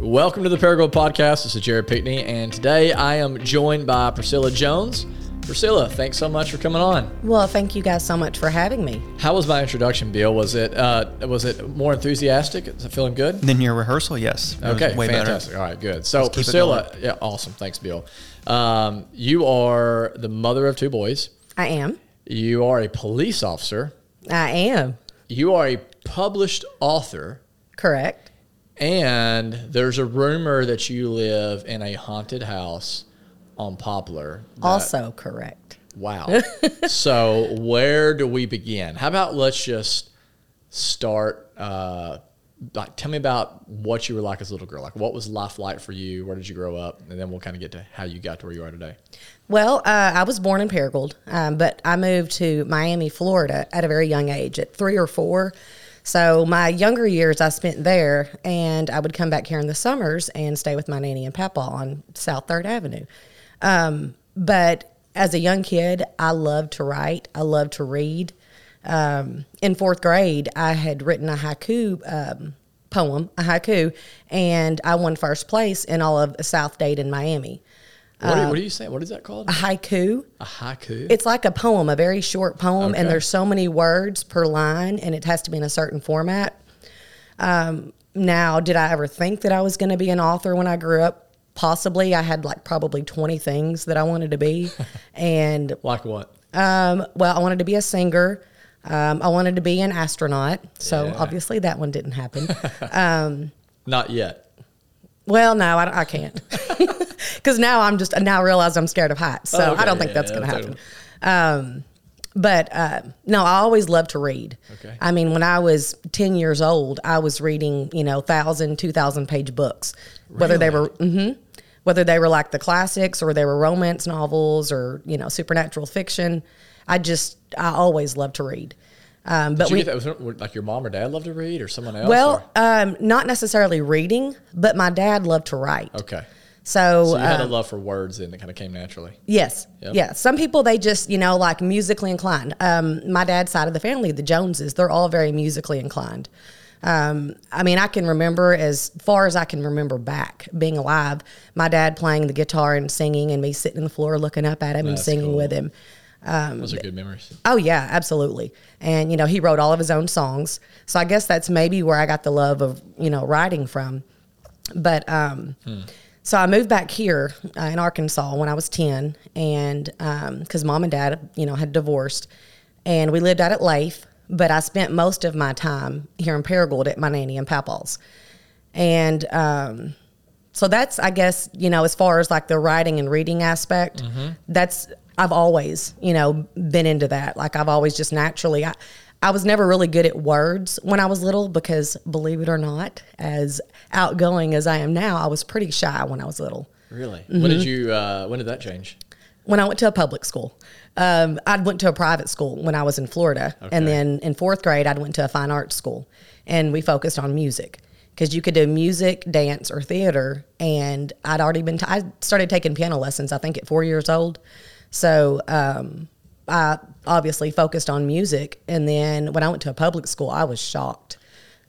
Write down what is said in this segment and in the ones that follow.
Welcome to the Paragould Podcast. This is Jared Pickney, and today I am joined by Priscilla Jones. Priscilla, thanks so much for coming on. Well, thank you guys so much for having me. How was my introduction, Bill? Was it uh, was it more enthusiastic? Is it feeling good? Then your rehearsal, yes. It Okay, way fantastic. better. All right, good. So keep it Priscilla, yeah, awesome. Thanks, Bill. Um, you are the mother of two boys. I am. You are a police officer. I am. You are a published author. Correct. And there's a rumor that you live in a haunted house on Poplar. that- Also correct. Wow. so where do we begin? How about let's just start. Uh, like, tell me about what you were like as a little girl. Like, what was life like for you? Where did you grow up? And then we'll kind of get to how you got to where you are today. Well, uh, I was born in Paragould, um, but I moved to Miami, Florida at a very young age, at three or four. So my younger years I spent there, and I would come back here in the summers and stay with my nanny and papa on South Third Avenue. Um, but as a young kid, I loved to write. I loved to read. Um, in fourth grade, I had written a haiku um, poem, a haiku, and I won first place in all of South Dade in Miami. What, are, what are you saying? What is that called? A haiku. A haiku? It's like a poem, a very short poem, Okay. and there's so many words per line, and it has to be in a certain format. Um, now, did I ever think that I was going to be an author when I grew up? Possibly. I had like probably 20 things that I wanted to be. and, like what? um, well, I wanted to be a singer. Um, I wanted to be an astronaut. So Yeah. obviously that one didn't happen. um, Not yet. Well, no, I, I can't. Because now I'm just, now I realize I'm scared of heights. So Oh, okay. I don't think Yeah, that's going to totally. happen. Um, but uh, no, I always loved to read. Okay. I mean, when I was 10 years old, I was reading, you know, 1,000, 2,000 page books, whether they were, mm-hmm, whether they were like the classics or they were romance novels or, you know, supernatural fiction. I just, I always loved to read. Um, but we, get that? Was like your mom or dad loved to read, or someone else? well, um, not necessarily reading, but my dad loved to write. okay. So, So you had a um, love for words, and it kind of came naturally. Yes. Yep. Yeah. Some people they just, you know, like musically inclined. Um, my dad's side of the family, the Joneses, they're all very musically inclined. Um, I mean, I can remember as far as I can remember back being alive, my dad playing the guitar and singing, and me sitting on the floor looking up at him and singing cool. with him. Those are good memories. Oh yeah, absolutely. And you know, he wrote all of his own songs. So I guess that's maybe where I got the love of, you know, writing from. But um so I moved back here uh, in Arkansas when I was 10 and um cuz mom and dad, you know, had divorced and we lived out at Lafe, but I spent most of my time here in Paragould at my nanny and papa's. And um so that's I guess, you know, as far as like the writing and reading aspect, that's I've always, you know, been into that. Like I've always just naturally I I was never really good at words when I was little because believe it or not, as outgoing as I am now, I was pretty shy when I was little. Really? Mm-hmm. When did you? Uh, when did that change? When I went to a public school, um, I went to a private school when I was in Florida, Okay. and then in fourth grade, I went to a fine arts school, and we focused on music because you could do music, dance, or theater. And I'd already been. T- I started taking piano lessons. I think at four years old, so um, I obviously focused on music. And then when I went to a public school, I was shocked.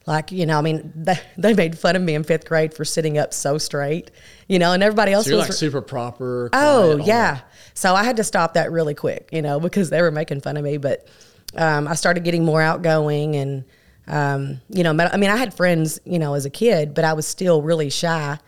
Like you know, I mean, they, they made fun of me in fifth grade for sitting up so straight, you know, and everybody else So you're was like super proper. Oh quiet, all yeah. that. So I had to stop that really quick, you know, because they were making fun of me. But um, I started getting more outgoing, and um, you know, I mean, I had friends, you know, as a kid, but I was still really shy.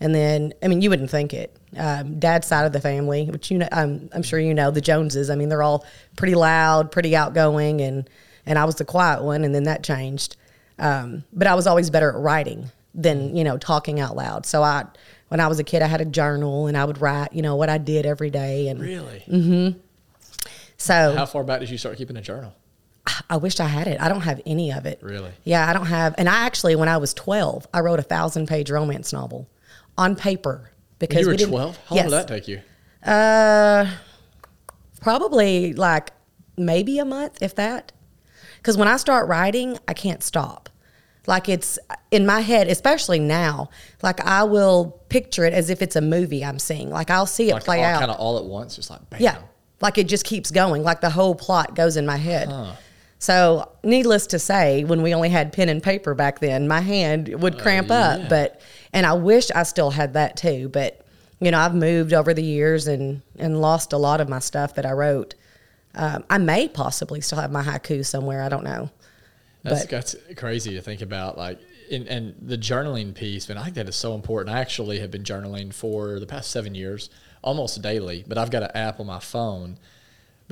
And then, I mean, you wouldn't think it. Um, dad's side of the family, which you know, I'm, I'm sure you know, the Joneses. I mean, they're all pretty loud, pretty outgoing, and and I was the quiet one, and then that changed. Um, but I was always better at writing than you know talking out loud. So I, when I was a kid, I had a journal and I would write, you know, what I did every day. And Really? Mm-hmm. so How far back did you start keeping a journal? I wish I had it. I don't have any of it. Really? Yeah, I don't have. And I actually, when I was twelve, I wrote a thousand page romance novel on paper because you were we didn't- 12. How long yes. did that take you? Uh, probably like maybe a month, if that. Because when I start writing, I can't stop. Like it's in my head, especially now. Like I will picture it as if it's a movie I'm seeing. Like I'll see it Like play out. kind of all at once, just like bam. Yeah. Like it just keeps going. Like the whole plot goes in my head. So, needless to say, when we only had pen and paper back then, my hand would cramp yeah. up. But and I wish I still had that too. But you know, I've moved over the years and and lost a lot of my stuff that I wrote. Um, I may possibly still have my haiku somewhere. I don't know. That's, But- that's crazy to think about. Like, in, and the journaling piece, man, I think that is so important. I actually have been journaling for the past seven years, almost daily. But I've got an app on my phone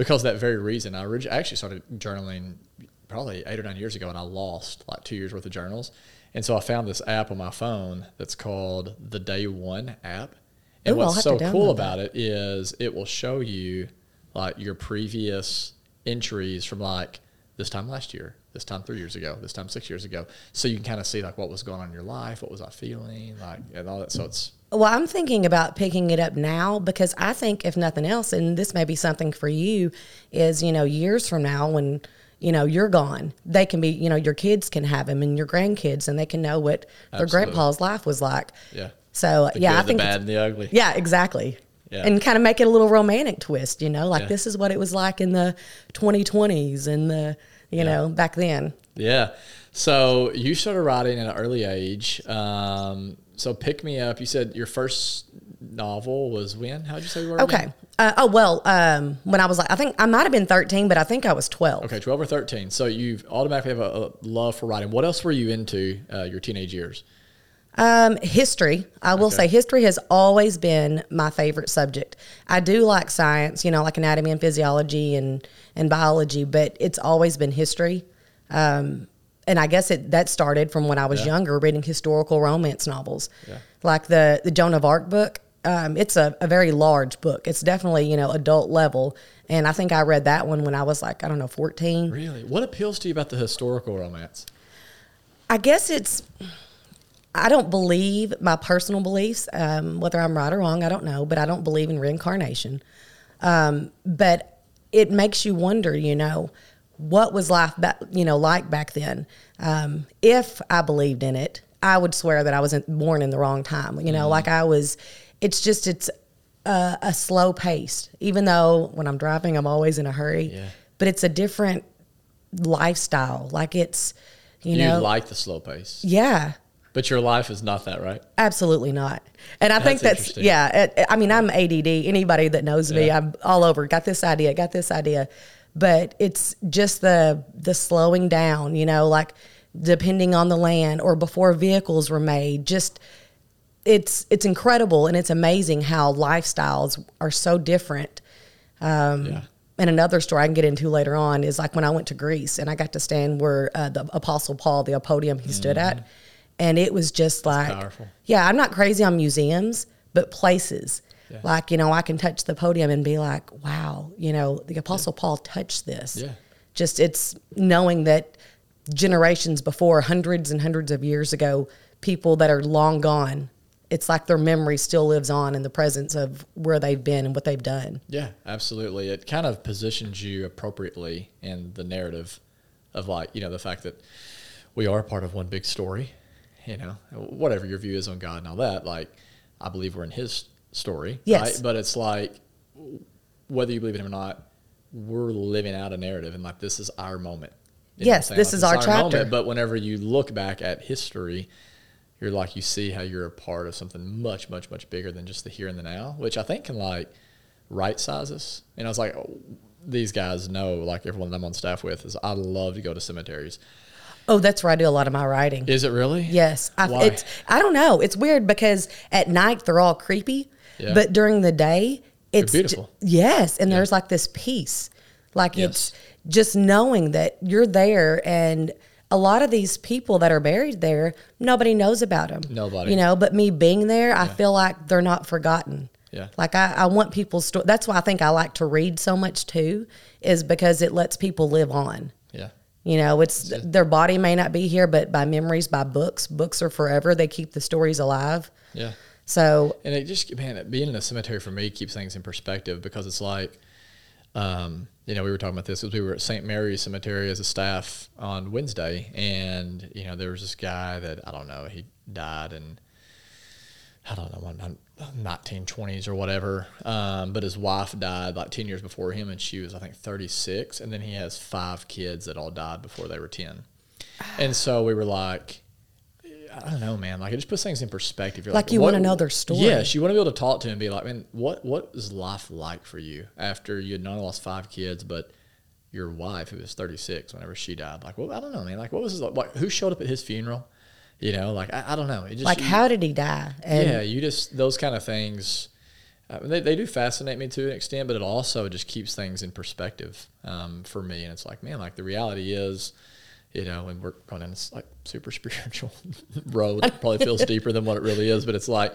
because that very reason. I orig- I actually started journaling probably eight or nine years ago, and I lost like two years worth of journals. And so I found this app on my phone that's called the Day One app. And Ooh, what's so cool about it is it will show you like your previous entries from like this time last year, this time three years ago, this time six years ago. So you can kind of see like what was going on in your life, what was I feeling, like and all that. So it's Well, I'm thinking about picking it up now because I think, if nothing else, and this may be something for you, is you know years from now when you know you're gone, they can be you know your kids can have them and your grandkids, and they can know what their Absolutely. grandpa's life was like. yeah. So The yeah, I think the bad and the ugly. yeah, exactly. Yeah. And kind of make it a little romantic twist, you know, like Yeah. this is what it was like in the 2020s and the you know back then. Yeah. So you started writing at an early age. Um, so pick me up. You said your first novel was when? How did you say you were? Okay. Uh, oh well, um, when I was like, I think I might have been 13, but I think I was 12. Okay, 12 or 13. So you automatically have a, a love for writing. What else were you into uh, your teenage years? Um, history. I will Okay. say history has always been my favorite subject. I do like science, you know, like anatomy and physiology and, and biology, but it's always been history. Um, and I guess it that started from when I was Yeah. younger, reading historical romance novels, Yeah. like the the Joan of Arc book. Um, it's a, a very large book. It's definitely you know adult level, and I think I read that one when I was like I don't know fourteen. Really? What appeals to you about the historical romance? I guess it's. I don't believe my personal beliefs, um, whether I'm right or wrong, I don't know, but I don't believe in reincarnation. Um, but it makes you wonder, you know, what was life, you know, like back then. Um, if I believed in it, I would swear that I wasn't born in the wrong time. You know, like I was. It's just it's a, a slow pace. Even though when I'm driving, I'm always in a hurry. Yeah. But it's a different lifestyle. Like it's, you, You, know, like the slow pace, yeah. But your life is not that, right? Absolutely not. And I think That's that's, yeah. I mean, I'm ADD. Anybody that knows me, Yeah. I'm all over. Got this idea, got this idea. But it's just the the slowing down, you know, like depending on the land or before vehicles were made. Just it's it's incredible and it's amazing how lifestyles are so different. Um, Yeah. And another story I can get into later on is like when I went to Greece and I got to stand where uh, the Apostle Paul, the podium he stood at, and it was just like, yeah, I'm not crazy on museums, but places. Yeah. Like, you know, I can touch the podium and be like, wow, you know, the Apostle Paul touched this. Yeah. Just it's knowing that generations before, hundreds and hundreds of years ago, people that are long gone, it's like their memory still lives on in the presence of where they've been and what they've done. Yeah, absolutely. It kind of positions you appropriately in the narrative of like, you know, the fact that we are part of one big story, you know, whatever your view is on God and all that, like I believe we're in his story. Yes. Right? But it's like whether you believe in him or not, we're living out a narrative and like this is our moment. You know what I'm Yes, this Like, is our chapter. moment, but whenever you look back at history, you're like you see how you're a part of something much, much, much bigger than just the here and the now, which I think can like right size us. And I was like, oh, these guys know, like everyone that I'm on staff with, is I love to go to cemeteries. Oh, that's where I do a lot of my writing. Is it really? Yes, I, Why? it's I don't know. It's weird because at night they're all creepy, Yeah. but during the day it's ju- beautiful. yes, and there's like this peace, like Yes. it's just knowing that you're there, and a lot of these people that are buried there, nobody knows about them. Nobody. you know. But me being there, I feel like they're not forgotten. Yeah. Like I, I want people's story. That's why I think I like to read so much too, is because it lets people live on. You know, it's their body may not be here, but by memories, by books, books are forever. They keep the stories alive. Yeah. So And it just, man, being in a cemetery for me keeps things in perspective because it's like, um, you know, we were talking about this because we were at St. Mary's Cemetery as a staff on Wednesday, and you know, there was this guy that I don't know, he died, and I don't know, I'm, I'm 1920s or whatever. Um, but his wife died like 10 years before him, and she was, I think, 36. And then he has five kids that all died before they were 10. And so we were like, I don't know, man. Like it just puts things in perspective. You're Like you wanna know their story. Yes, you want to be able to talk to him and be like, man, what what is life like for you after you had not only lost five kids, but your wife who was 36 whenever she died? Like, well, I don't know, man. Like, what was his like? Who showed up at his funeral? You know, like I, I don't know. It just Like, you- how did he die? And yeah, you just those kind of things. Uh, they, they do fascinate me to an extent, but it also just keeps things in perspective um, for me. And it's like, man, like the reality is, you know, and we're going down this like super spiritual road that probably feels deeper than what it really is. But it's like,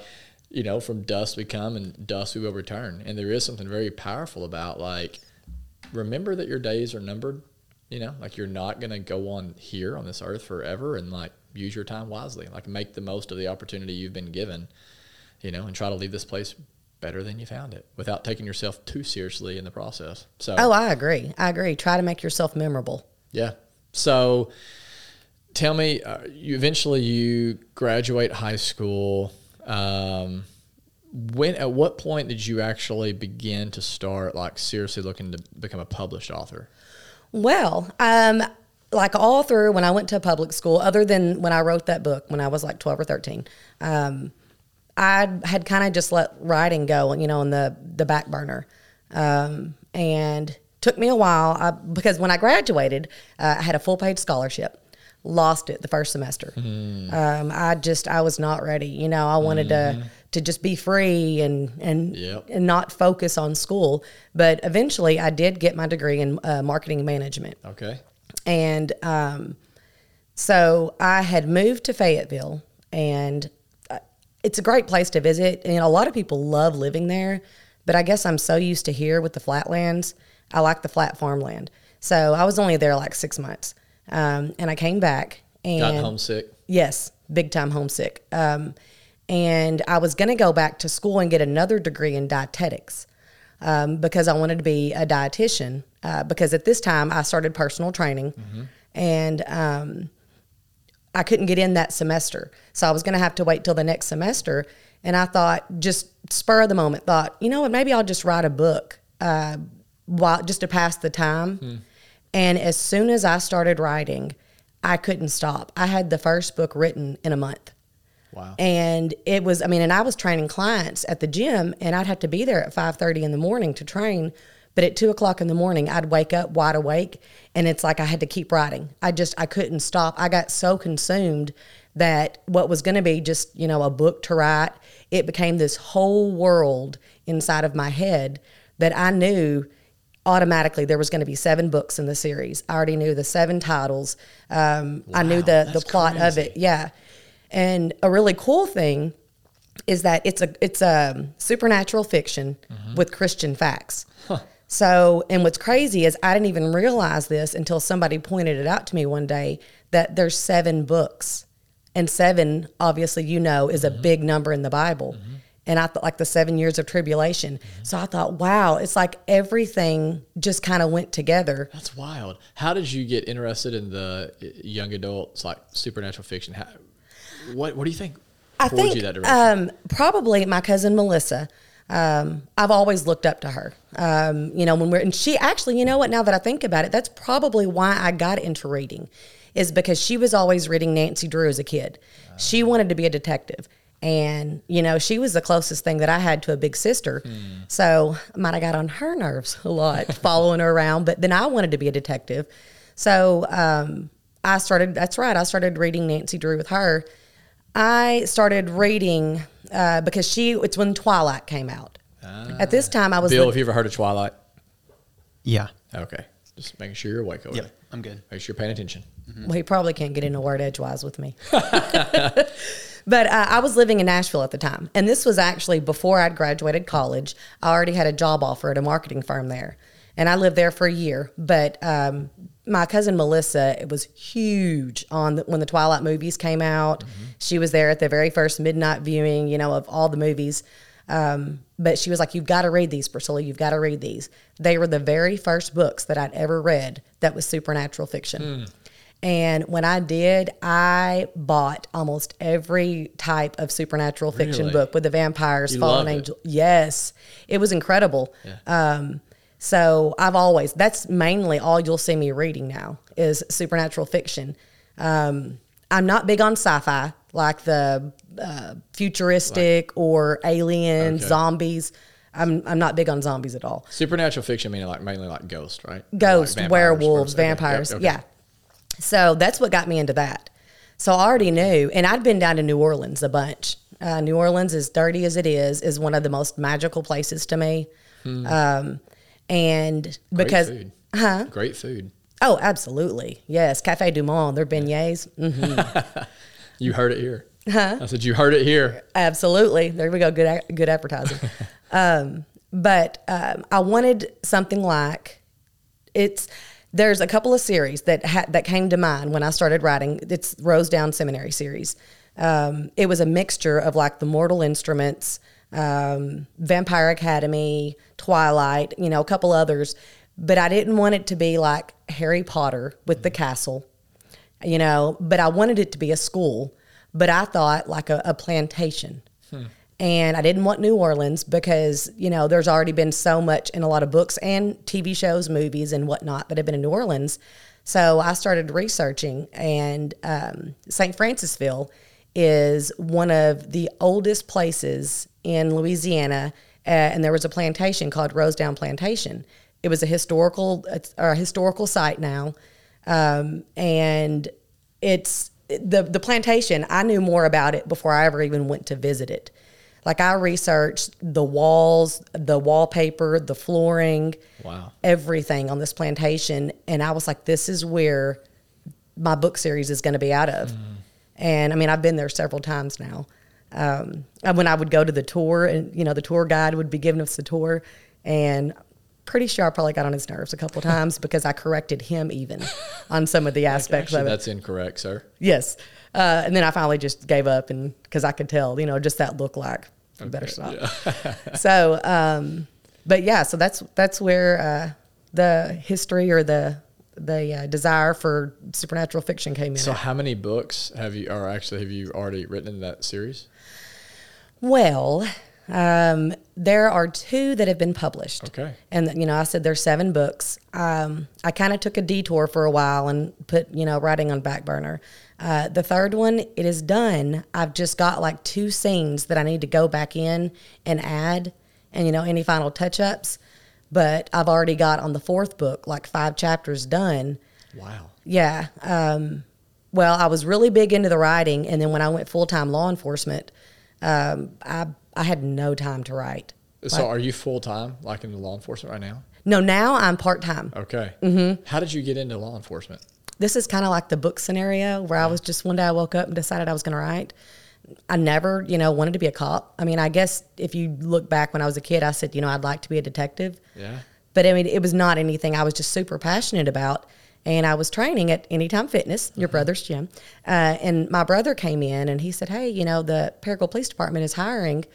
you know, from dust we come and dust we will return. And there is something very powerful about like, remember that your days are numbered. You know, like you're not gonna go on here on this earth forever, and like use your time wisely. Like make the most of the opportunity you've been given you know, and try to leave this place better than you found it without taking yourself too seriously in the process. So, Oh, I agree. I agree. Try to make yourself memorable. yeah. So, tell me, uh, you eventually you graduate high school. Um, when at what point did you actually begin to start like seriously looking to become a published author? Well, um, like all through when I went to public school, other than when I wrote that book when I was like 12 or 13, um, I had kind of just let writing go, you know, on the, the back burner. Um, and took me a while I, because when I graduated, uh, I had a full paid scholarship. Lost it the first semester. Um, I just I was not ready. You know, I wanted to to just be free and and Yep. and not focus on school. But eventually, I did get my degree in uh, marketing management. Okay. And um, so I had moved to Fayetteville, and uh, it's a great place to visit. And a lot of people love living there. But I guess I'm so used to here with the flatlands. I like the flat farmland. So I was only there like six months. Um, and I came back and Got homesick. Yes, big time homesick. Um, and I was going to go back to school and get another degree in dietetics um, because I wanted to be a dietitian. Uh, because at this time I started personal training, and um, I couldn't get in that semester, so I was going to have to wait till the next semester. And I thought, just spur of the moment, thought, you know what? Maybe I'll just write a book, uh, while just to pass the time. And as soon as I started writing, I couldn't stop. I had the first book written in a month. Wow. And it was, I mean, and I was training clients at the gym, and I'd have to be there at five thirty in the morning to train. But at two o'clock in the morning, I'd wake up wide awake, and it's like I had to keep writing. I just, I couldn't stop. I got so consumed that what was going to be just, you know, a book to write, it became this whole world inside of my head that I knew automatically there was going to be seven books in the series. I already knew the seven titles. Um, I knew the the plot of it. Yeah, and a really cool thing is that it's a it's a supernatural fiction mm-hmm. with Christian facts. So, and what's crazy is I didn't even realize this until somebody pointed it out to me one day that there's seven books, and seven, obviously, you know, is a mm-hmm. big number in the Bible. Mm-hmm. And I thought like the seven years of tribulation. So I thought, wow, it's like everything just kind of went together. That's wild. How did you get interested in the young adults like supernatural fiction? How, what What do you think? I think um, probably my cousin Melissa. Um, I've always looked up to her. Um, you know, when we're and she actually, you know what? Now that I think about it, that's probably why I got into reading, is because she was always reading Nancy Drew as a kid. She wanted to be a detective, and you know, she was the closest thing that I had to a big sister. So I might have got on her nerves a lot, following her around. But then I wanted to be a detective, so um, I started. That's right. I started reading Nancy Drew with her. I started reading uh, because she. It's when Twilight came out. At this time, I was. Bill, li- have you ever heard of Twilight? Yeah. Okay, just making sure you're awake over Yep. there. I'm good. Make sure you're paying attention. well, he probably can't get into word edgewise with me. but uh, I was living in Nashville at the time, and this was actually before I'd graduated college. I already had a job offer at a marketing firm there, and I lived there for a year. But um, my cousin Melissa, it was huge on the, when the Twilight movies came out. She was there at the very first midnight viewing, you know, of all the movies. Um, but she was like, "You've got to read these, Priscilla. You've got to read these." They were the very first books that I'd ever read that was supernatural fiction. And when I did, I bought almost every type of supernatural fiction Really? book with the vampires, You fallen it. angel. Yes, it was incredible. Um, so I've always that's mainly all you'll see me reading now is supernatural fiction. Um, I'm not big on sci-fi like the uh, futuristic or alien Okay. zombies. I'm I'm not big on zombies at all. Supernatural fiction meaning like mainly like ghosts, right? Ghosts, like werewolves, yep, vampires. okay. Yeah. So that's what got me into that. So I already knew, and I'd been down to New Orleans a bunch. Uh, New Orleans, as dirty as it is, is one of the most magical places to me. Um, and. Great because, food. huh? Great food. Oh, absolutely. Yes. Cafe Du Monde, their beignets. Mm, You heard it here. Huh? I said you heard it here. Absolutely. There we go. Good, good advertising. um, but um, I wanted something like it's. There's a couple of series that ha- that came to mind when I started writing. It's Rosedown Seminary series. Um, it was a mixture of like the Mortal Instruments, um, Vampire Academy, Twilight, you know, a couple others. But I didn't want it to be like Harry Potter with the castle you know, but I wanted it to be a school, but I thought like a, a plantation. And I didn't want New Orleans because, you know, there's already been so much in a lot of books and TV shows, movies, and whatnot that have been in New Orleans. So I started researching, and um, St. Francisville is one of the oldest places in Louisiana. Uh, and there was a plantation called Rosedown Plantation. It was a historical, it's a historical site now um, and it's the the plantation. I knew more about it before I ever even went to visit it. Like I researched the walls, the wallpaper, the flooring, Wow. everything on this plantation, and I was like, "This is where my book series is going to be out of." And I mean, I've been there several times now. Um, and when I would go to the tour, and you know, the tour guide would be giving us the tour, and pretty sure I probably got on his nerves a couple times because I corrected him even on some of the aspects Actually, of it. that's incorrect, sir. Yes, uh, and then I finally just gave up, and because I could tell, you know, just that look like you better stop. so, um, but yeah, so that's that's where uh, the history or the the uh, desire for supernatural fiction came in. So at. how many books have you, or actually have you already written in that series? Well, um, there are two that have been published. Okay. And you know, I said there's seven books. Um, I kind of took a detour for a while and put you know writing on back burner. Uh, the third one, it is done. I've just got like two scenes that I need to go back in and add, and you know any final touch ups. But I've already got on the fourth book like five chapters done. Wow. Yeah. Um, well, I was really big into the writing, and then when I went full time law enforcement, um, I I had no time to write. So are you full time, like in the law enforcement right now? No, now I'm part time. Okay. Mm-hmm. How did you get into law enforcement? This is kind of like the book scenario where I was just one day I woke up and decided I was going to write. I never, you know, wanted to be a cop. I mean, I guess if you look back when I was a kid, I said, you know, I'd like to be a detective. Yeah. But I mean, it was not anything I was just super passionate about. And I was training at Anytime Fitness, your brother's gym. Uh, and my brother came in and he said, Hey, you know, the Paragould Police Department is hiring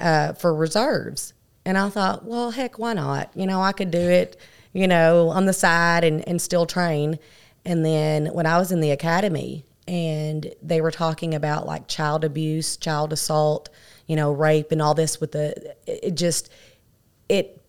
uh, for reserves. And I thought, well, heck, why not? You know, I could do it, you know, on the side and, and still train. And then when I was in the academy and they were talking about like child abuse, child assault, you know, rape and all this with the, it just, it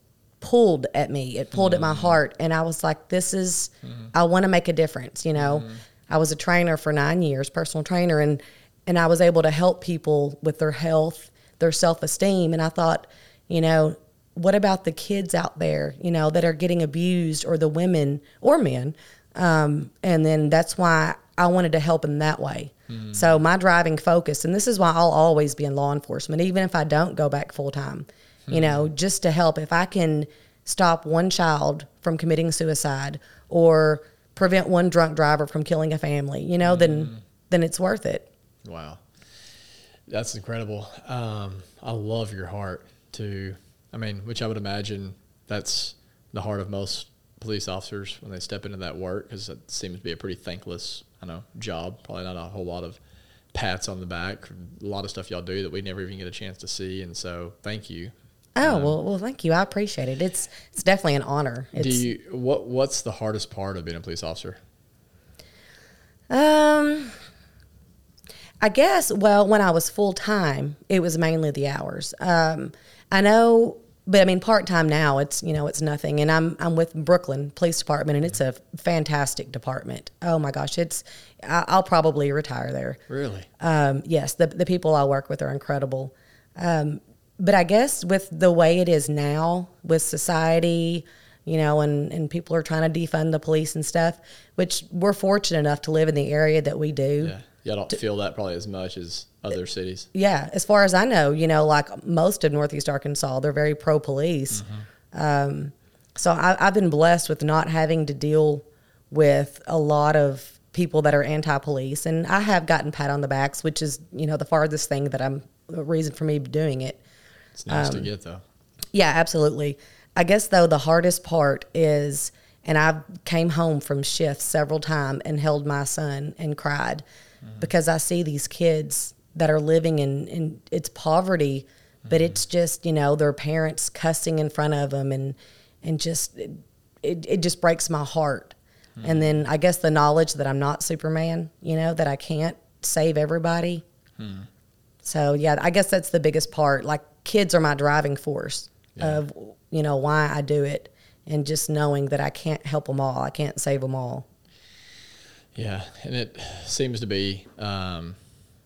pulled at me. It pulled at my mm. heart. And I was like, this is, mm-hmm. I want to make a difference. You know, mm-hmm. I was a trainer for nine years, personal trainer, and, and I was able to help people with their health, their self esteem. And I thought, you know, what about the kids out there, you know, that are getting abused or the women or men? Um, and then that's why I wanted to help in that way. Mm-hmm. So my driving focus, and this is why I'll always be in law enforcement, even if I don't go back full time, you know, just to help. If I can stop one child from committing suicide or prevent one drunk driver from killing a family, you know, then then it's worth it. Wow. That's incredible. Um, I love your heart too. I mean, which I would imagine that's the heart of most police officers when they step into that work because it seems to be a pretty thankless, I know, job. Probably not a whole lot of pats on the back. A lot of stuff y'all do that we never even get a chance to see. And so, thank you. Oh well, well, thank you. I appreciate it. It's it's definitely an honor. It's, Do you what What's the hardest part of being a police officer? Um, I guess. Well, when I was full time, it was mainly the hours. Um, I know, but I mean, part time now, it's you know, it's nothing. And I'm I'm with Brookland Police Department, and it's a fantastic department. Oh my gosh, it's I, I'll probably retire there. Really? Um, yes, the the people I work with are incredible. Um, but I guess with the way it is now, with society, you know, and, and people are trying to defund the police and stuff, which we're fortunate enough to live in the area that we do. Yeah. Y'all don't feel that probably as much as other cities. Yeah, as far as I know, you know, like most of Northeast Arkansas, they're very pro police. Um, so I, I've been blessed with not having to deal with a lot of people that are anti police. And I have gotten pat on the backs, which is, you know, the farthest thing that I'm, reason for me doing it. It's nice Um, to get though. Yeah, absolutely. I guess though the hardest part is, and I came home from shifts several times and held my son and cried mm-hmm. because I see these kids that are living in, in it's poverty, but mm-hmm. it's just you know their parents cussing in front of them and and just it, it, it just breaks my heart. And mm-hmm. then I guess the knowledge that I'm not Superman, you know, that I can't save everybody. Hmm. So yeah, I guess that's the biggest part. Like kids are my driving force Yeah. of you know why I do it, and just knowing that I can't help them all, I can't save them all. Yeah, and it seems to be um,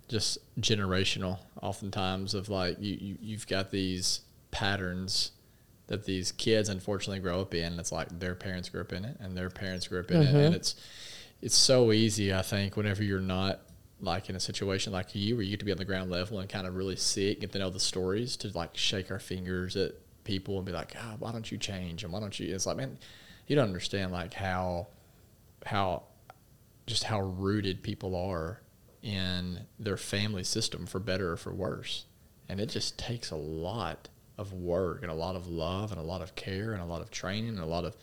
just generational. Oftentimes, of like you, you you've got these patterns that these kids unfortunately grow up in. It's like their parents grew up in it, and their parents grew up in it, and it's it's so easy. I think whenever you're not like in a situation like you, where you get to be on the ground level and kind of really see it, get to know the stories, to like shake our fingers at people and be like, "God, why don't you change?" And why don't you? It's like, man, you don't understand like how how just how rooted people are in their family system for better or for worse. And it just takes a lot of work and a lot of love and a lot of care and a lot of training and a lot of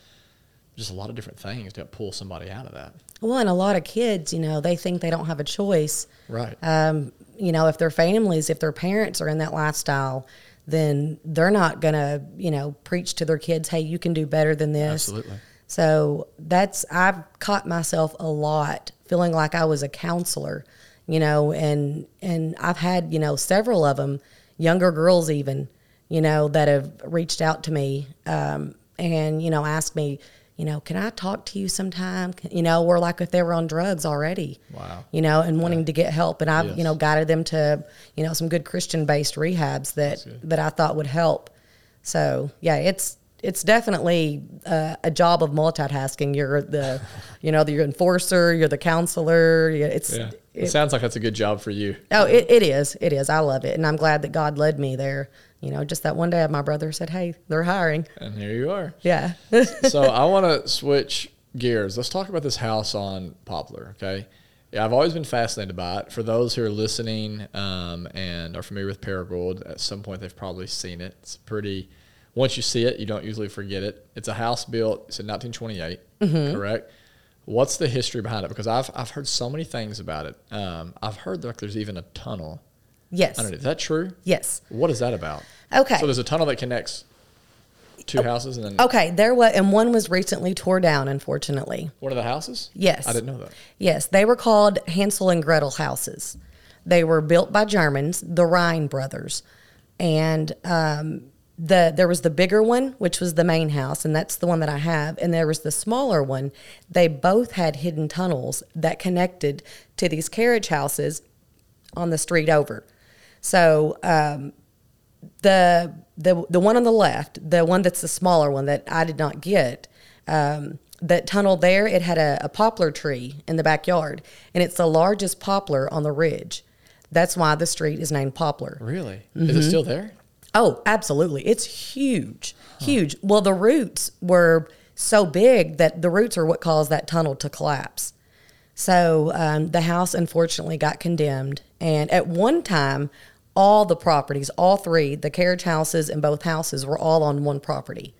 just a lot of different things to pull somebody out of that. Well, and a lot of kids, you know, they think they don't have a choice. Right. Um, you know, if their families, if their parents are in that lifestyle, then they're not gonna, you know, preach to their kids, "Hey, you can do better than this." Absolutely. So that's I've caught myself a lot feeling like I was a counselor, you know, and and I've had you know several of them, younger girls even, you know, that have reached out to me um, and you know asked me, you know, can I talk to you sometime? You know, or like if they were on drugs already, Wow. you know, and wanting to get help, and I've Yes. you know guided them to you know some good Christian based rehabs that that I thought would help. So yeah, it's it's definitely uh, a job of multitasking. You're the, you know, the enforcer, you're the counselor. It's Yeah. It, it- sounds like that's a good job for you. oh, it, it is, it is. I love it, and I'm glad that God led me there. You know, just that one day, my brother said, "Hey, they're hiring." And here you are. Yeah, so I want to switch gears. Let's talk about this house on Poplar. Okay. Yeah, I've always been fascinated by it. For those who are listening um, and are familiar with Paragould, at some point they've probably seen it. It's pretty. Once you see it, you don't usually forget it. It's a house built. It's in 1928. Correct. What's the history behind it? Because I've I've heard so many things about it. Um, I've heard like there's even a tunnel yes, underneath. Is that true? yes. What is that about? Okay. So there's a tunnel that connects two houses, and then Okay, there was, and one was recently tore down, unfortunately. one of the houses. Yes. I didn't know that. Yes, they were called Hansel and Gretel houses. They were built by Germans, the Rhine brothers, and um, the there was the bigger one, which was the main house, and that's the one that I have, and there was the smaller one. They both had hidden tunnels that connected to these carriage houses on the street over. So um, the the the one on the left, the one that's the smaller one that I did not get, um, that tunnel there, it had a, a poplar tree in the backyard, and it's the largest poplar on the ridge. That's why the street is named Poplar. Really? Is Mm-hmm. it still there? Oh, absolutely. It's huge, huge. Well, the roots were so big that the roots are what caused that tunnel to collapse. So um, the house unfortunately got condemned. And at one time, all the properties, all three, the carriage houses and both houses were all on one property.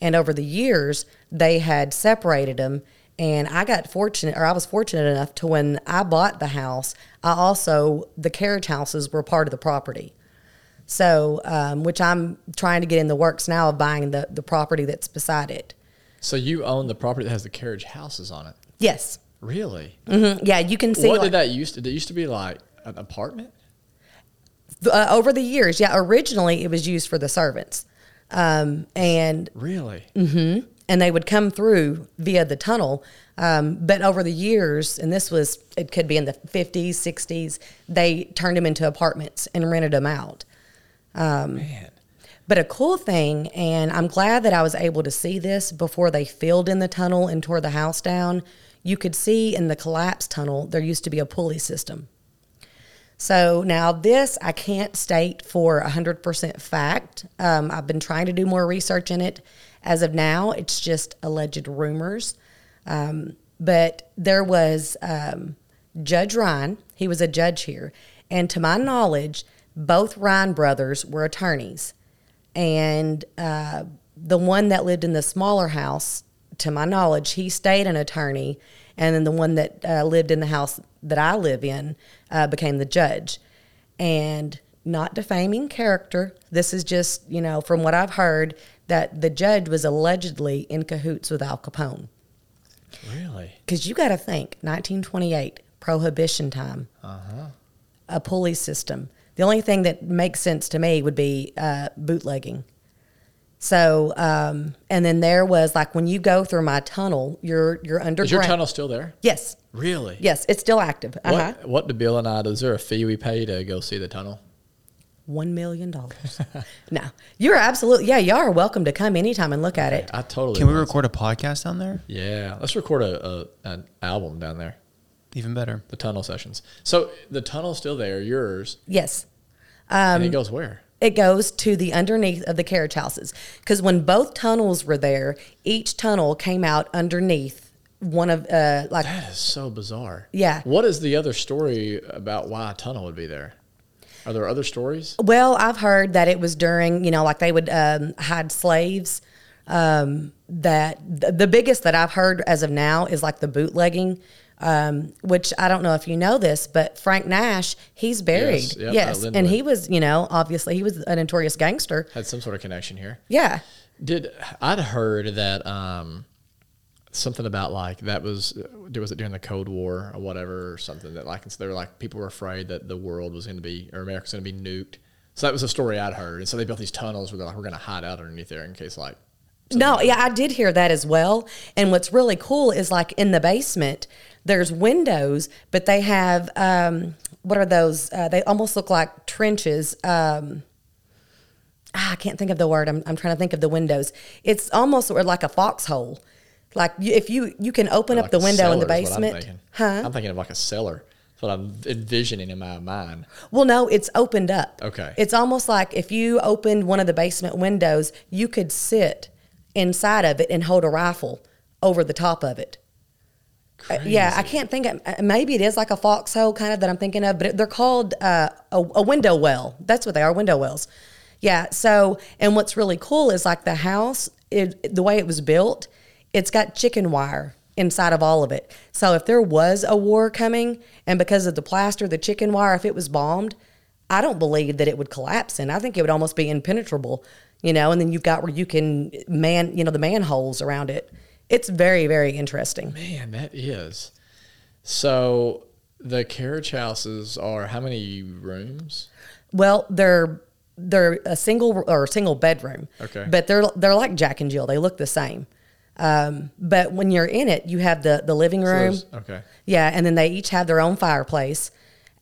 And over the years, they had separated them. And I got fortunate, or I was fortunate enough to when I bought the house, I also, the carriage houses were part of the property. So, um, which I'm trying to get in the works now of buying the, the property that's beside it. So you own the property that has the carriage houses on it. Yes. Really? Mhm. Yeah, you can see what like, did that used to? Did it used to be like an apartment? Uh, over the years. Yeah, originally it was used for the servants, um, and Really? and they would come through via the tunnel. Um, but over the years, and this was it could be in the fifties, sixties, they turned them into apartments and rented them out. Man. But a cool thing, and I'm glad that I was able to see this before they filled in the tunnel and tore the house down. You could see in the collapsed tunnel, there used to be a pulley system. So now this I can't state for 100% fact. Um, I've been trying to do more research in it. As of now, it's just alleged rumors. Um, but there was um, Judge Ryan. He was a judge here. And to my knowledge, both Ryan brothers were attorneys. And uh, the one that lived in the smaller house, to my knowledge, he stayed an attorney. And then the one that uh, lived in the house that I live in uh, became the judge. And not defaming character, this is just, you know, from what I've heard, that the judge was allegedly in cahoots with Al Capone. Really? Because you got to think, 1928, prohibition time, uh-huh. a pulley system. The only thing that makes sense to me would be uh, bootlegging. So, um, and then there was like when you go through my tunnel, you're you're underground. Is your tunnel still there? Yes, Really? yes, it's still active. Uh huh. What, what do Bill and I, is there a fee we pay to go see the tunnel? One million dollars. no, you're absolutely yeah. Y'all are welcome to come anytime and look at it. I totally Can we want record a podcast down there? Yeah. Let's record a, a an album down there. Even better. The tunnel sessions. So the tunnel's still there, yours. Yes. Um, and Um, it goes where? It goes to the underneath of the carriage houses because when both tunnels were there, each tunnel came out underneath one of uh like That is so bizarre. Yeah. What is the other story about why a tunnel would be there? Are there other stories? well I've heard that it was during you know like they would um, hide slaves. Um, that the, the biggest that I've heard as of now is like the bootlegging. Um, which I don't know if you know this, but Frank Nash, he's buried. Yes, yep, yes. And he was, you know, obviously he was a notorious gangster. Had some sort of connection here. Yeah. Did I'd heard that um, something about like that was was it during the Cold War or whatever or something that like they were like people were afraid that the world was going to be or America's going to be nuked. So that was a story I'd heard, and so they built these tunnels where they're like we're going to hide out underneath there in case like No, yeah, I did hear that as well. And what's really cool is like in the basement, there's windows, but they have um, what are those? Uh, they almost look like trenches. Um, ah, I can't think of the word. I'm, I'm trying to think of the windows. It's almost like a foxhole. Like you, if you you can open up the window in the cellar is what I'm basement, thinking. huh? I'm thinking of like a cellar. That's what I'm envisioning in my mind. Well, no, it's opened up. Okay. It's almost like if you opened one of the basement windows, you could sit inside of it and hold a rifle over the top of it. Uh, yeah, I can't think. Of, uh, maybe it is like a foxhole kind of that I'm thinking of, but they're called uh, a, a window well. That's what they are, window wells. Yeah. So, and what's really cool is like the house, it, the way it was built, it's got chicken wire inside of all of it. So if there was a war coming, and because of the plaster, the chicken wire, if it was bombed, I don't believe that it would collapse in. I think it would almost be impenetrable, you know. And then you've got where you can man, you know, the manholes around it. It's very, very interesting. Man, that is. So the carriage houses are how many rooms? Well, they're they're a single or a single bedroom. Okay. But they're they're like Jack and Jill. They look the same. Um, but when you're in it, you have the the living room. those- okay. Yeah, and then they each have their own fireplace,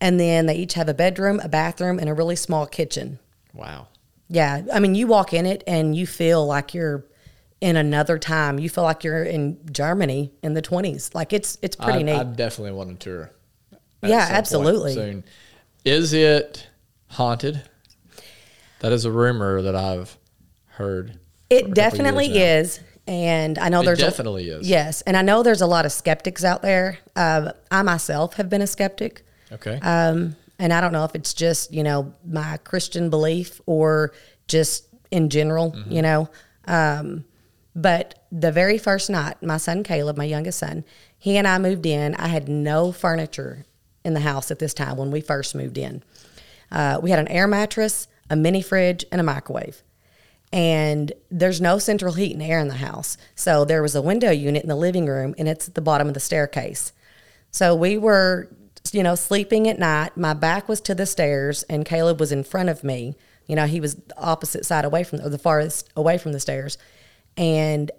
and then they each have a bedroom, a bathroom, and a really small kitchen. Wow. Yeah, I mean, you walk in it and you feel like you're in another time. You feel like you're in Germany in the 20s. Like it's it's pretty I, neat. I definitely want to tour. Yeah, absolutely. Soon. Is it haunted? That is a rumor that I've heard. It definitely is, and I know It there's a- definitely is. Yes, and I know there's a lot of skeptics out there. Uh, I myself have been a skeptic, Okay. um, and I don't know if it's just you know my Christian belief or just in general, Mm-hmm. you know. Um, but the very first night, my son Caleb, my youngest son, he and I moved in. I had no furniture in the house at this time when we first moved in. Uh, we had an air mattress, a mini fridge, and a microwave. And there's no central heat and air in the house. So there was a window unit in the living room, and it's at the bottom of the staircase. So we were, you know, sleeping at night. My back was to the stairs, and Caleb was in front of me. You know, he was the opposite side away from, or the farthest away from the stairs. And,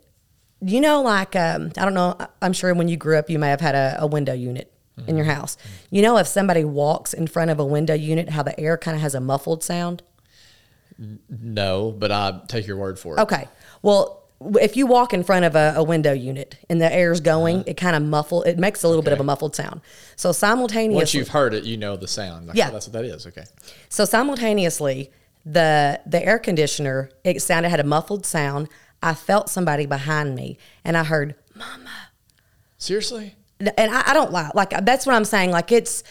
you know, like, um, I don't know, I'm sure when you grew up, you may have had a, a window unit in your house. You know, if somebody walks in front of a window unit, how the air kind of has a muffled sound? No, but I take your word for it. Okay. Well, if you walk in front of a, a window unit and the air's going, it kind of muffle. It makes a little bit of Uh-huh. A muffled sound. So simultaneously, Once you've heard it, you know the sound. Like, Yeah. that's what that is. Okay. so simultaneously, the the air conditioner it sounded had a muffled sound. I felt somebody behind me, and I heard, Mama. Seriously? and I, I don't lie. Like that's what I'm saying. Like it's,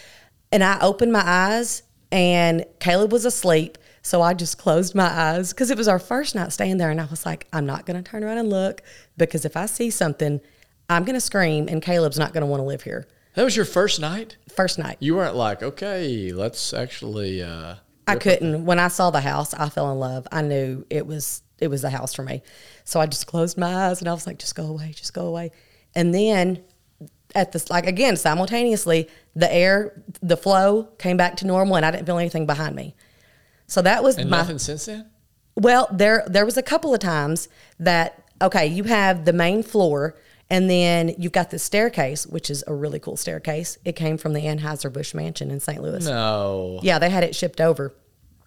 and I opened my eyes, and Caleb was asleep. So I just closed my eyes because it was our first night staying there, and I was like, I'm not going to turn around and look because if I see something, I'm going to scream, and Caleb's not going to want to live here. That was your first night? First night, You weren't like, okay, let's actually. Uh, I couldn't. When I saw the house, I fell in love. I knew it was it was the house for me. So I just closed my eyes and I was like, just go away, just go away. And then at this, like again, simultaneously, the air, the flow came back to normal, and I didn't feel anything behind me. So that was and my nothing since then? well, there there was a couple of times that okay, you have the main floor and then you've got the staircase, which is a really cool staircase. It came from the Anheuser-Busch mansion in St. Louis. No. Yeah, they had it shipped over.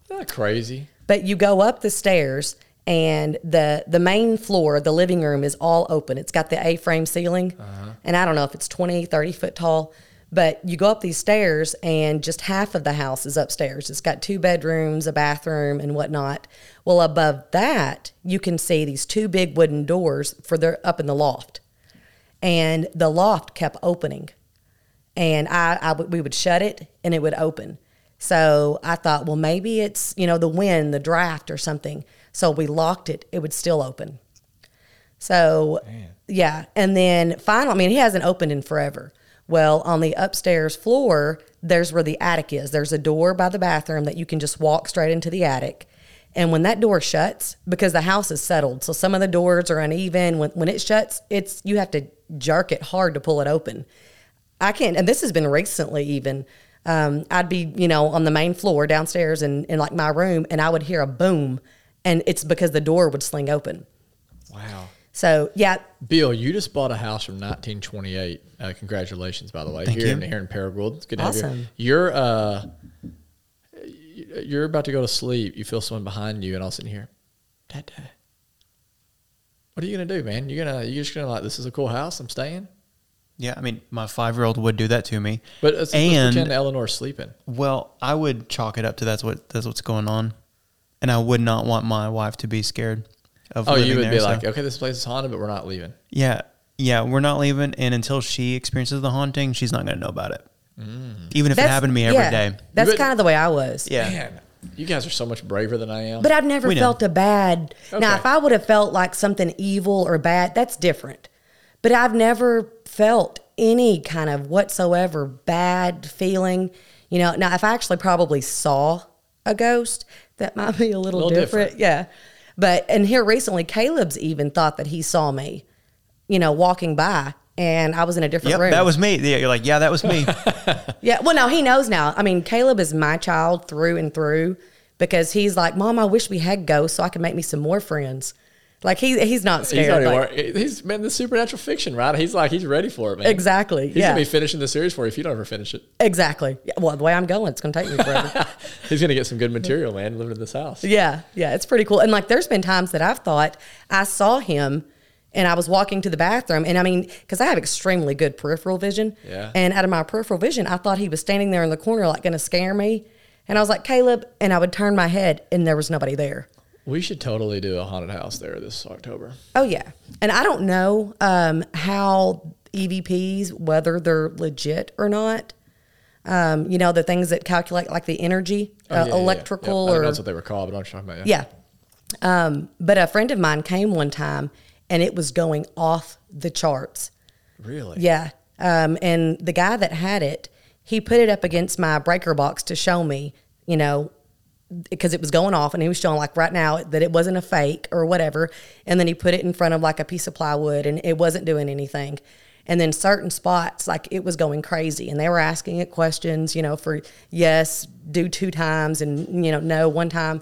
Isn't that crazy? But you go up the stairs and the the main floor, the living room is all open. It's got the A-frame ceiling. Uh-huh. And I don't know if it's 20, 30 foot tall, but you go up these stairs and just half of the house is upstairs. It's got two bedrooms, a bathroom and whatnot. Well, above that, you can see these two big wooden doors for the up in the loft. And the loft kept opening and I, I would- we would shut it and it would open. So I thought, well, maybe it's you know the wind, the draft, or something. So we locked it; it would still open. So yeah, and then finally, I mean, he hasn't opened in forever. Well, on the upstairs floor, there's where the attic is. There's a door by the bathroom that you can just walk straight into the attic. And when that door shuts, because the house is settled, so some of the doors are uneven. When when it shuts, it's you have to jerk it hard to pull it open. I can't, and this has been recently even. Um, I'd be, you know, on the main floor downstairs in, in like my room, and I would hear a boom, and it's because the door would sling open. Wow. So yeah, Bill, you just bought a house from 1928. Uh, congratulations, by the way. Thank here you. in here in Paragould. It's good to have Awesome. you. You're uh, you're about to go to sleep. You feel someone behind you, and all of a sudden you Dad, Dad. What are you gonna do, man? You're gonna you're just gonna like this is a cool house. I'm staying. Yeah, I mean, my five year old would do that to me. But let's, let's and pretend Eleanor's sleeping. well, I would chalk it up to that's what that's what's going on, and I would not want my wife to be scared of. Oh, living you would there, be so- like, okay, this place is haunted, but we're not leaving. yeah, yeah, we're not leaving, and until she experiences the haunting, she's not going to know about it. Mm. Even if it happened to me every day. yeah, That's kind of the way I was. Yeah. Man, you guys are so much braver than I am. But I've never We know. felt a bad. Now, if I would have felt like something evil or bad, that's different. But I've never felt any kind of whatsoever bad feeling. You know, now if I actually probably saw a ghost, that might be a little, Little different. different. Yeah. But, and here recently, Caleb's even thought that he saw me, you know, walking by and I was in a different Yep, room. that was me. Yeah, you're like, yeah, that was me. Yeah, well, no, he knows now. I mean, Caleb is my child through and through because he's like, Mom, I wish we had ghosts so I could make me some more friends. Like he he's not He's scared. already like- wor- he's man the supernatural fiction, right? He's like he's ready for it, man. exactly. He's yeah. gonna be finishing the series for you if you don't ever finish it. exactly. Yeah, well, the way I'm going, it's gonna take me forever. He's gonna get some good material, man, living in this house. yeah, yeah, it's pretty cool. And like, there's been times that I've thought I saw him. And I was walking to the bathroom, and I mean, because I have extremely good peripheral vision. Yeah. And out of my peripheral vision, I thought he was standing there in the corner, like going to scare me. And I was like, Caleb. And I would turn my head, and there was nobody there. We should totally do a haunted house there this October. Oh yeah, and I don't know um, how EVPs whether they're legit or not. Um, you know the things that calculate like the energy, Oh, uh, yeah, yeah, yeah. electrical, Yep. I don't know or that's what they were called, but I'm just talking about. Yeah. yeah. Um, but a friend of mine came one time, and it was going off the charts. Really? Yeah. Um, and the guy that had it, he put it up against my breaker box to show me, you know, because it was going off and he was showing like right now that it wasn't a fake or whatever. And then he put it in front of like a piece of plywood and it wasn't doing anything. And then certain spots, like it was going crazy, and they were asking it questions, you know, for yes, do two times, and you know, no one time.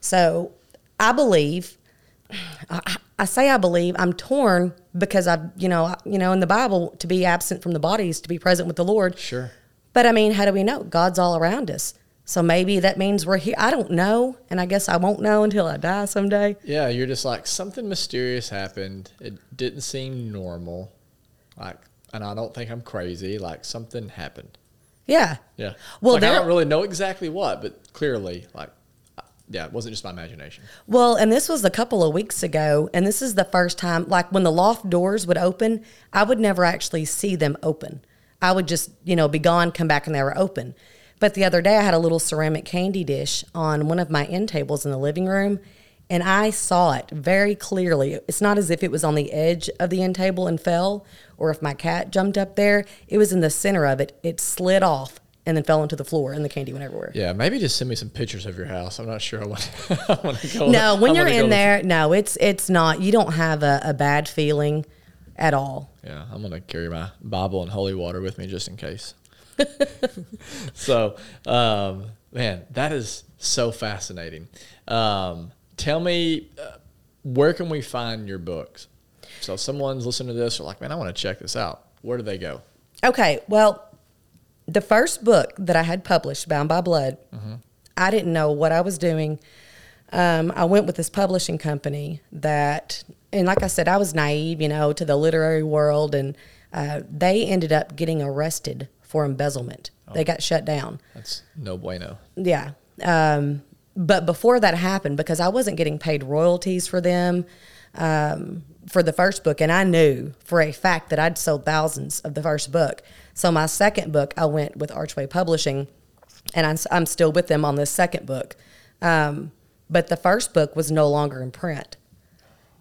So I believe, I, I say I believe, I'm torn because I, you know, you know, in the Bible, to be absent from the body is to be present with the Lord. Sure. But I mean, how do we know? God's all around us. So maybe that means we're here. I don't know. And I guess I won't know until I die someday. Yeah, you're just like something mysterious happened. It didn't seem normal. Like, and I don't think I'm crazy. Like something happened. Yeah. Yeah. Well, like, I don't really know exactly what, but clearly, like, uh, yeah, it wasn't just my imagination. Well, and this was a couple of weeks ago. And this is the first time, like when the loft doors would open, I would never actually see them open. I would just, you know, be gone, come back, and they were open. But the other day, I had a little ceramic candy dish on one of my end tables in the living room, and I saw it very clearly. It's not as if it was on the edge of the end table and fell, or if my cat jumped up there. It was in the center of it. It slid off and then fell into the floor, and the candy went everywhere. Yeah, maybe just send me some pictures of your house. I'm not sure I want, I want to go. No, when I you're in the- there, no, it's it's not. You don't have a, a bad feeling at all. Yeah, I'm gonna carry my Bible and holy water with me just in case. so, um, man, that is so fascinating. Um, tell me, uh, where can we find your books? So, if someone's listening to this, or like, man, I want to check this out. Where do they go? Okay, well, the first book that I had published, Bound by Blood, I didn't know what I was doing. Um, I went with this publishing company that, and like I said, I was naive, you know, to the literary world, and uh, they ended up getting arrested for embezzlement. They got shut down. That's no bueno. Yeah. Um, but before that happened, because I wasn't getting paid royalties for them um, for the first book, and I knew for a fact that I'd sold thousands of the first book. So my second book, I went with Archway Publishing, and I'm, I'm still with them on this second book. Um, but the first book was no longer in print.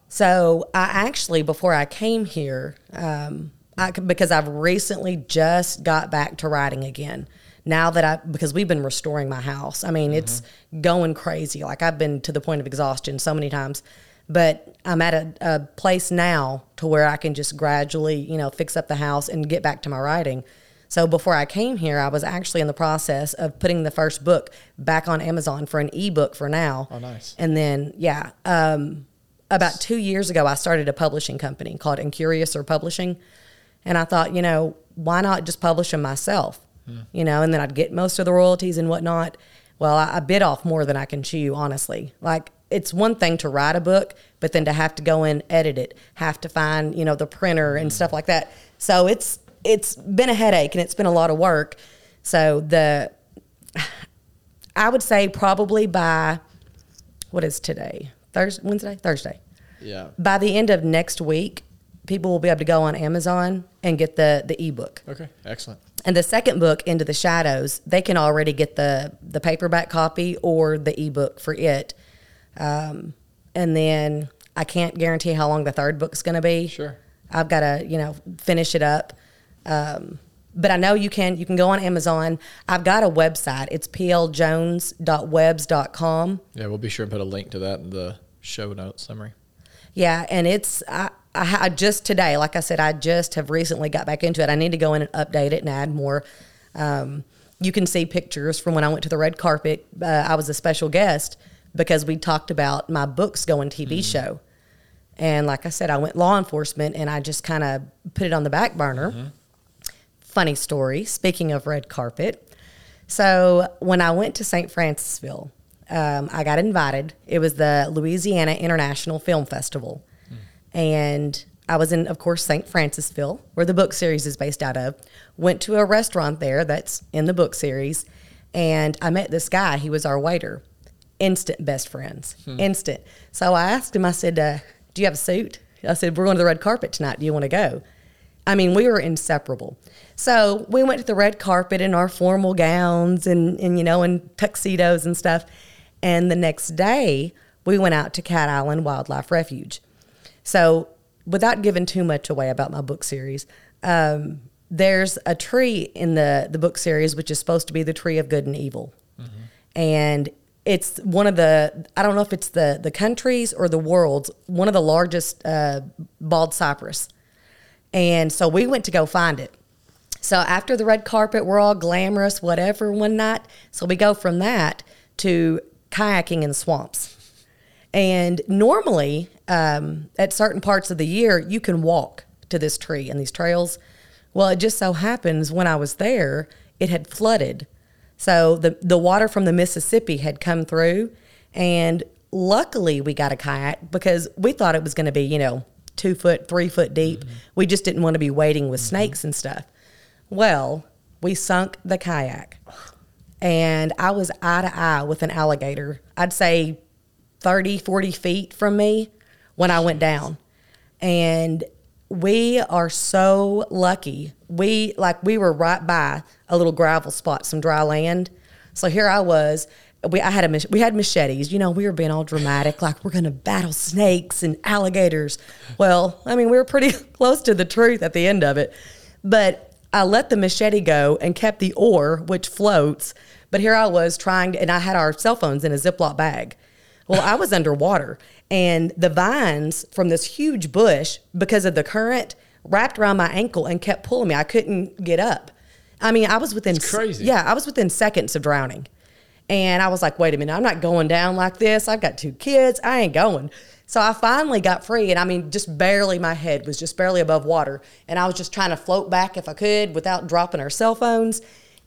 So I actually, before I came here, um, I, because I've recently just got back to writing again. Now that I, because we've been restoring my house. I mean, it's going crazy. Like I've been to the point of exhaustion so many times, but I'm at a, a place now to where I can just gradually, you know, fix up the house and get back to my writing. So before I came here, I was actually in the process of putting the first book back on Amazon for an ebook for now. Oh, nice. And then, yeah, um, about two years ago, I started a publishing company called Incurious or Publishing. And I thought, you know, why not just publish them myself? You know, and then I'd get most of the royalties and whatnot. Well, I, I bit off more than I can chew, honestly. Like, it's one thing to write a book, but then to have to go in, edit it, have to find, you know, the printer and stuff like that. So it's it's been a headache and it's been a lot of work. So the I would say probably by what is today? Thursday, Wednesday, Thursday. Yeah. By the end of next week, people will be able to go on Amazon and get the the ebook. Okay. Excellent. And the second book, Into the Shadows, they can already get the the paperback copy or the ebook for it. Um, and then I can't guarantee how long the third book's going to be. Sure. I've got to you know finish it up. Um, but I know you can you can go on Amazon. I've got a website. It's pljones.webs.com. Yeah, we'll be sure and put a link to that in the show notes summary. Yeah, and it's I, I I just today, like I said, I just have recently got back into it. I need to go in and update it and add more. Um, you can see pictures from when I went to the red carpet. Uh, I was a special guest because we talked about my books going TV show, and like I said, I went law enforcement, and I just kind of put it on the back burner. Funny story. Speaking of red carpet, so when I went to St. Francisville, um, I got invited. It was the Louisiana International Film Festival, and I was in, of course, St. Francisville, where the book series is based out of. Went to a restaurant there that's in the book series, and I met this guy. He was our waiter. Instant best friends. Instant. So I asked him. I said, uh, "Do you have a suit?" I said, "We're going to the red carpet tonight. Do you want to go?" I mean, we were inseparable. So we went to the red carpet in our formal gowns and, and you know, in tuxedos and stuff. And the next day, we went out to Cat Island Wildlife Refuge. So, without giving too much away about my book series, um, there's a tree in the, the book series which is supposed to be the tree of good and evil. And it's one of the, I don't know if it's the, the country's or the world's, one of the largest uh, bald cypress And so we went to go find it. So after the red carpet, we're all glamorous, whatever, one night. So we go from that to kayaking in swamps. And normally, um, at certain parts of the year, you can walk to this tree and these trails. Well, it just so happens when I was there, it had flooded. So the, the water from the Mississippi had come through. And luckily, we got a kayak because we thought it was going to be, you know, two foot, three foot deep. Mm-hmm. We just didn't want to be wading with mm-hmm. snakes and stuff. Well, we sunk the kayak and I was eye to eye with an alligator. I'd say 30, 40 feet from me when I went down. And we are so lucky. We like we were right by a little gravel spot, some dry land. So here I was. We I had a we had machetes. You know, we were being all dramatic, like we're to battle snakes and alligators. Well, I mean, we were pretty close to the truth at the end of it. But I let the machete go and kept the oar, which floats. But here I was trying to, and I had our cell phones in a Ziploc bag. Well, I was underwater, and the vines from this huge bush, because of the current, wrapped around my ankle and kept pulling me. I couldn't get up. I mean, I was within it's crazy. Yeah, I was within seconds of drowning. And I was like, wait a minute, I'm not going down like this. I've got two kids. I ain't going. So I finally got free, and I mean, just barely my head was just barely above water. And I was just trying to float back if I could without dropping our cell phones.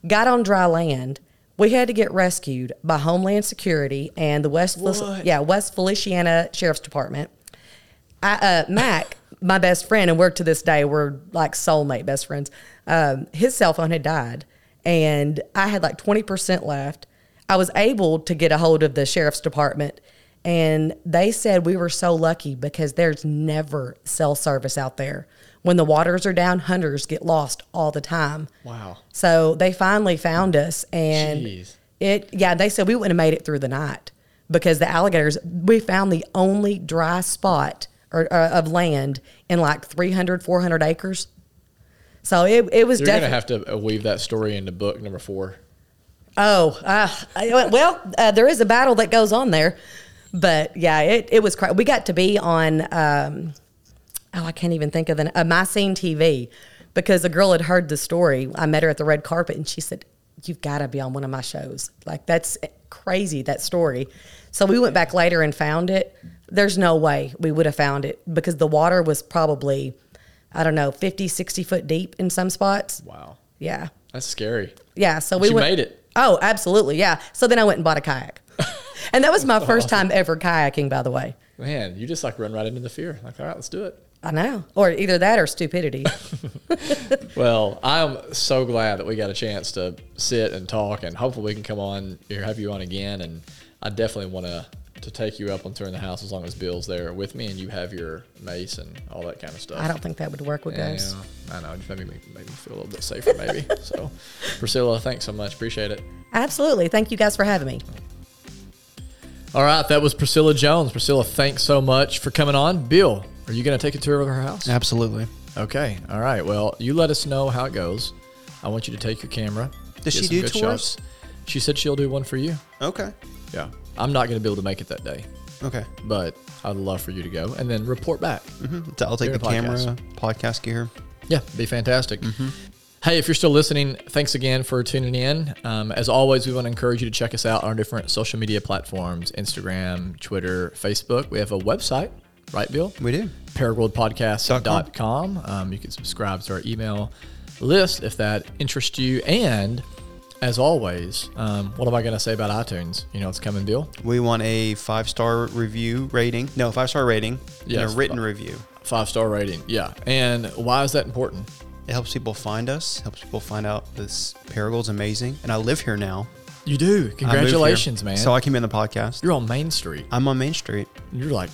Got on dry land. We had to get rescued by Homeland Security and the West, Fel- yeah, West Feliciana Sheriff's Department. I, uh, Mac, my best friend, and we're to this day we're like soulmate best friends. Um, his cell phone had died, and I had like twenty percent left. I was able to get a hold of the sheriff's department and they said we were so lucky because there's never cell service out there. When the waters are down, hunters get lost all the time. Wow. So they finally found us and Jeez. it yeah, they said we wouldn't have made it through the night because the alligators we found the only dry spot or, uh, of land in like 300 400 acres. So it it was You're going to have to weave that story into book number 4. Oh, uh, well, uh, there is a battle that goes on there but yeah, it, it was crazy. We got to be on, um, oh, I can't even think of the, uh, My Scene TV because a girl had heard the story. I met her at the red carpet and she said, You've got to be on one of my shows. Like, that's crazy, that story. So we went back later and found it. There's no way we would have found it because the water was probably, I don't know, 50, 60 foot deep in some spots. Wow. Yeah. That's scary. Yeah. So we went, made it. Oh, absolutely. Yeah. So then I went and bought a kayak. and that was my first time ever kayaking, by the way. Man, you just like run right into the fear. Like, all right, let's do it. I know. Or either that or stupidity. well, I'm so glad that we got a chance to sit and talk, and hopefully we can come on here, have you on again. And I definitely want to to take you up on touring the house as long as Bill's there with me and you have your mace and all that kind of stuff. I don't think that would work with yeah, ghosts. I know. Just maybe make me feel a little bit safer, maybe. so, Priscilla, thanks so much. Appreciate it. Absolutely. Thank you guys for having me. All right, that was Priscilla Jones. Priscilla, thanks so much for coming on. Bill, are you going to take a tour of her house? Absolutely. Okay. All right. Well, you let us know how it goes. I want you to take your camera. Does she do tours? Shots. She said she'll do one for you. Okay. Yeah. I'm not going to be able to make it that day. Okay. But I'd love for you to go and then report back. Mm-hmm. I'll take the camera, podcast gear. Yeah, be fantastic. Mm-hmm. Hey, if you're still listening, thanks again for tuning in. Um, as always, we want to encourage you to check us out on our different social media platforms Instagram, Twitter, Facebook. We have a website, right, Bill? We do. ParaworldPodcast.com. Um, you can subscribe to our email list if that interests you. And as always, um, what am I going to say about iTunes? You know, it's coming, Bill. We want a five star review rating. No, five star rating. Yes, and a written review. Five star rating. Yeah. And why is that important? It helps people find us, helps people find out this Paragould's amazing. And I live here now. You do. Congratulations, man. So I came in the podcast. You're on Main Street. I'm on Main Street. You're like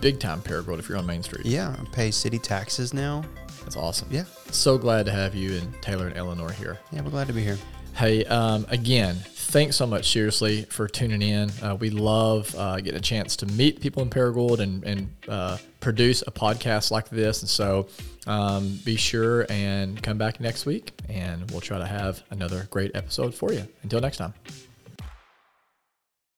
big time Paragould if you're on Main Street. Yeah, I pay city taxes now. That's awesome. Yeah. So glad to have you and Taylor and Eleanor here. Yeah, we're glad to be here. Hey, um, again, thanks so much, seriously, for tuning in. Uh, we love uh, getting a chance to meet people in Paragould and, and uh, produce a podcast like this. And so um, be sure and come back next week, and we'll try to have another great episode for you. Until next time.